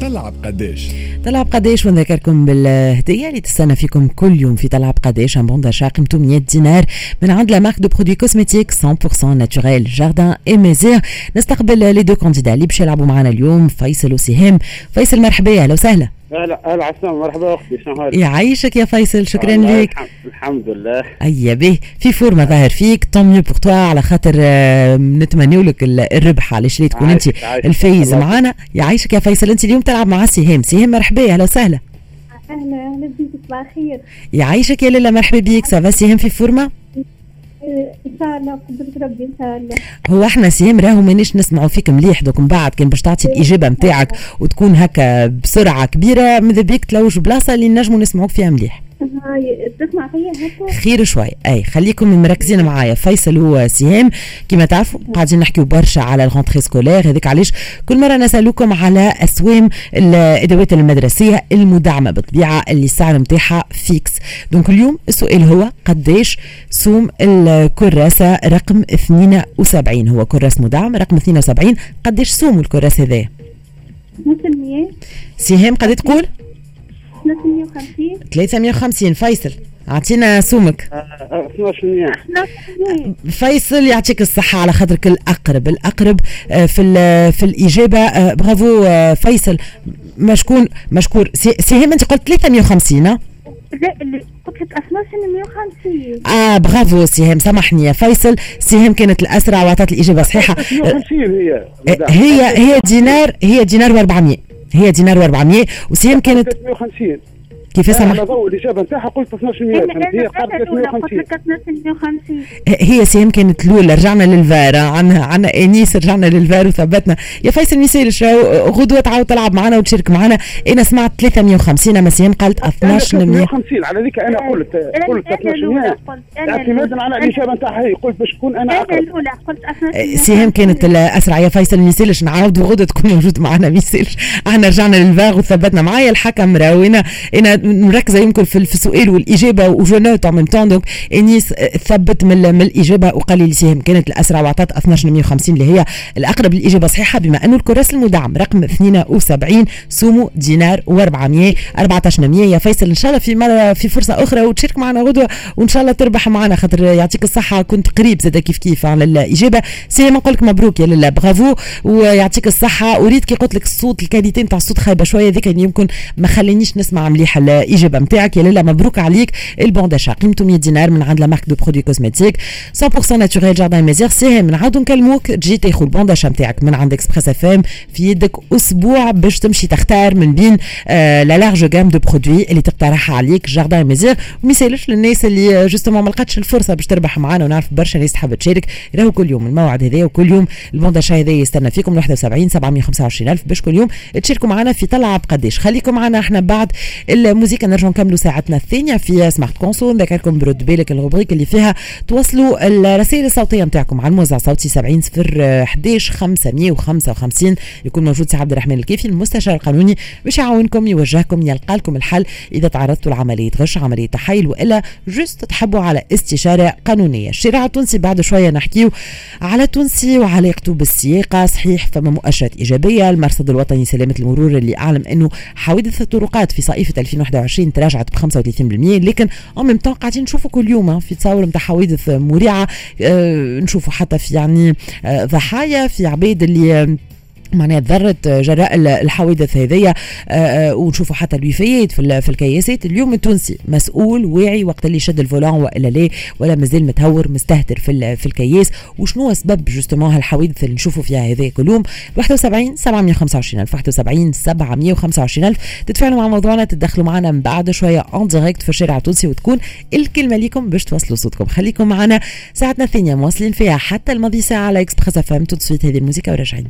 طلع بقداش طلع بقداش ونذكركم بالهدية اللي تستنى فيكم كل يوم في طلع بقداش un bon d'achat قيمته 100 دينار من عند la marque de produits cosmétiques 100% naturels جاردان اي ميزير نستقبل les deux candidats اللي باش يلعبوا معنا اليوم فيصل وسهام فيصل مرحبا أهلا وسهلا. هلا هلا عسام مرحبا أختي شنو؟ يعيشك يا فيصل شكرا لك الحمد, لله. أيا به. في فورمة ظاهر فيك tant mieux pour toi على خاطر آه، نتمنوا لك ال- الربح. علاش ليه؟ تكون أنت. الفايز معنا يعيشك يا فيصل. أنت اليوم تلعب مع سهام سهام مرحبا. أهلا وسهلا. أهلا. أهلا بيك. صباح الخير. يعيشك يا لاله مرحبا بيك. ça va سهام في فورمة؟ إن شاء الله. ربي إن شاء الله. هو إحنا سهام راهو مانيش نسمعوا فيك مليح donc من بعد. كان باش تعطي الإجابة نتاعك وتكون هكا بسرعة كبيرة ماذا بيك تلوج بلاصة اللي نجموا نسمعوك فيها مليح. هاي تسمع فيا هكا خير شوي. أي خليكم مركزين معايا. فيصل هو سهام كما تعرفوا قاعدين نحكيو برشا على ال rentrée scolaire. هذيك علاش؟ كل مرة نسألوكم على أسوام الأدوات المدرسية المدعمة بالطبيعة اللي السعر نتاعها fixe. donc اليوم السؤال هو قداش سوم الكراسة؟ رقم 72 هو كراس مدعم رقم 72 قداش سوم الكراس نص المية. سهام قد تقول؟ نص المية وخمسين. 350 فيصل أعطينا سومك. آه، 12 مليون نص المية فيصل يعطيك الصحة على خاطرك الأقرب. الأقرب آه، في ال- في الإجابة آه، برافو آه، فيصل. مشكون مشكور. سي- سهام أنت قلت 350 ها؟ لا اللي قلت لك 12 مية وخمسين. آه برافو سهام سامحني يا فيصل. سهام كانت صحيحة 150 هي آه، هي هي دينار هي دينار و400 هي دينار و400 وسهام كانت 350 كيف على سامح ضوء الاجابه نتاعها قلت 12 أنا مليون فهمت هي أنا قالت أنا الأولى قلت 350 لك 12 مية وخمسين. هي سهام كانت الاولى رجعنا للفار عنا عنا إنيس رجعنا للفار وثبتنا. يا فيصل راهو غدوة تعاود تلعب معنا وتشارك معنا. أنا سمعت 350 أما سهام قالت 12 مليون 350 على ذيك أنا قلت أنا- قلت أنا 12 الأولى مليون قلت أنا اعتمادا على. الإجابة؟ نتاعها هي قلت باش تكون أنا الأولى قلت 12 مية سهام كانت. الأسرع. يا فيصل ميسيلش نعاود غدوه تكون موجود معنا. ميسيلش إحنا رجعنا للفار وثبتنا. معايا الحكم راهو أنا أنا مركزه يمكن في السؤال والإجابة و je note entre-temps donc انيس ثبت من الإجابة وقال لي سهام كانت الأسرع واعطت 12150 اللي هي الأقرب للإجابة صحيحه بما انه الكراس المدعم رقم 72 سومو دينار و400 14100 يا فيصل إن شاء الله في مرة في فرصة أخرى وتشارك معنا غدوة وإن شاء الله تربح معنا خاطر يعطيك الصحة. كنت قريب زادة كيف كيف على الإجابة. سي نقول لك مبروك يا لاله برافو ويعطيك الصحة. وريت كي قلت لك الصوت ال qualité نتاع الصوت خايبة شوية ذيك اللي يمكن ما خلينيش نسمع مليح الاجابه نتاعك يا لاله مبروك عليك. ال bon d'achat قيمته 100 دينار من عند la marque de produits cosmétiques 100% naturels جاردان ميزير ساهم نعاودو نكلموك تجي تاخذ ال bon d'achat نتاعك من عند Express FM في يدك أسبوع باش تمشي تختار من بين la large gamme de produits اللي تقترحها عليك. جاردان ميزير وما يسالش للناس اللي justement ما لقاتش الفرصة باش تربح معانا ونعرف برشا ناس تحب تشارك. راهو كل يوم الموعد هذا وكل يوم. ال bon d'achat هذا يستنى فيكم 71 725 ألف باش كل يوم تشاركوا معنا في طلع بقداش. خليكم معنا إحنا بعد الموسيقى نرجعوا نكملوا ساعتنا الثانية في Smart Conso. نذكركم برد بالك ال rubrique اللي فيها توصلوا الرسائل الصوتية نتاعكم على الموزع الصوتي 70 0 11 555 يكون موجود سي عبد الرحمن الكيفي المستشار القانوني. باش يعاونكم يوجهكم يلقى لكم الحل إذا تعرضتوا لعملية غش عملية تحايل وإلا جست تحبوا على استشارة قانونية. الشارع التونسي بعد شوية نحكيو على التونسي وعلاقته بالسياقة. صحيح فما مؤشرات إيجابية. المرصد الوطني سلامة المرور اللي أعلم أنه حوادث الطرقات في صيفه 2021 تراجعت ب 35% لكن ان ميم قاعدين نشوفوا كل يوم آه، في تصاور نتاع حوادث مريعه آه، نشوفوا حتى في يعني آه، ضحايا في عباد اللي معناها تضرت جراء ال- الحوادث هذيا آه، آه، ونشوفوا حتى الوفيات في في الكياسات. اليوم التونسي مسؤول واعي وقت اللي يشد ال volant وإلا لا ولا مازال متهور مستهتر في في الكياس. وشنو هو سبب justement هالحوادث اللي نشوفوا فيها هذا كل يوم 71 725 ألف 71 725 ألف. تتفاعلوا مع موضوعنا تتدخلوا معنا من بعد شوية en direct في الشارع التونسي وتكون الكلمة ليكم باش توصلوا صوتكم. خليكم معنا. ساعتنا الثانية مواصلين فيها حتى الماضي ساعة على Express FM تو هذه الموسيقى وراجعين.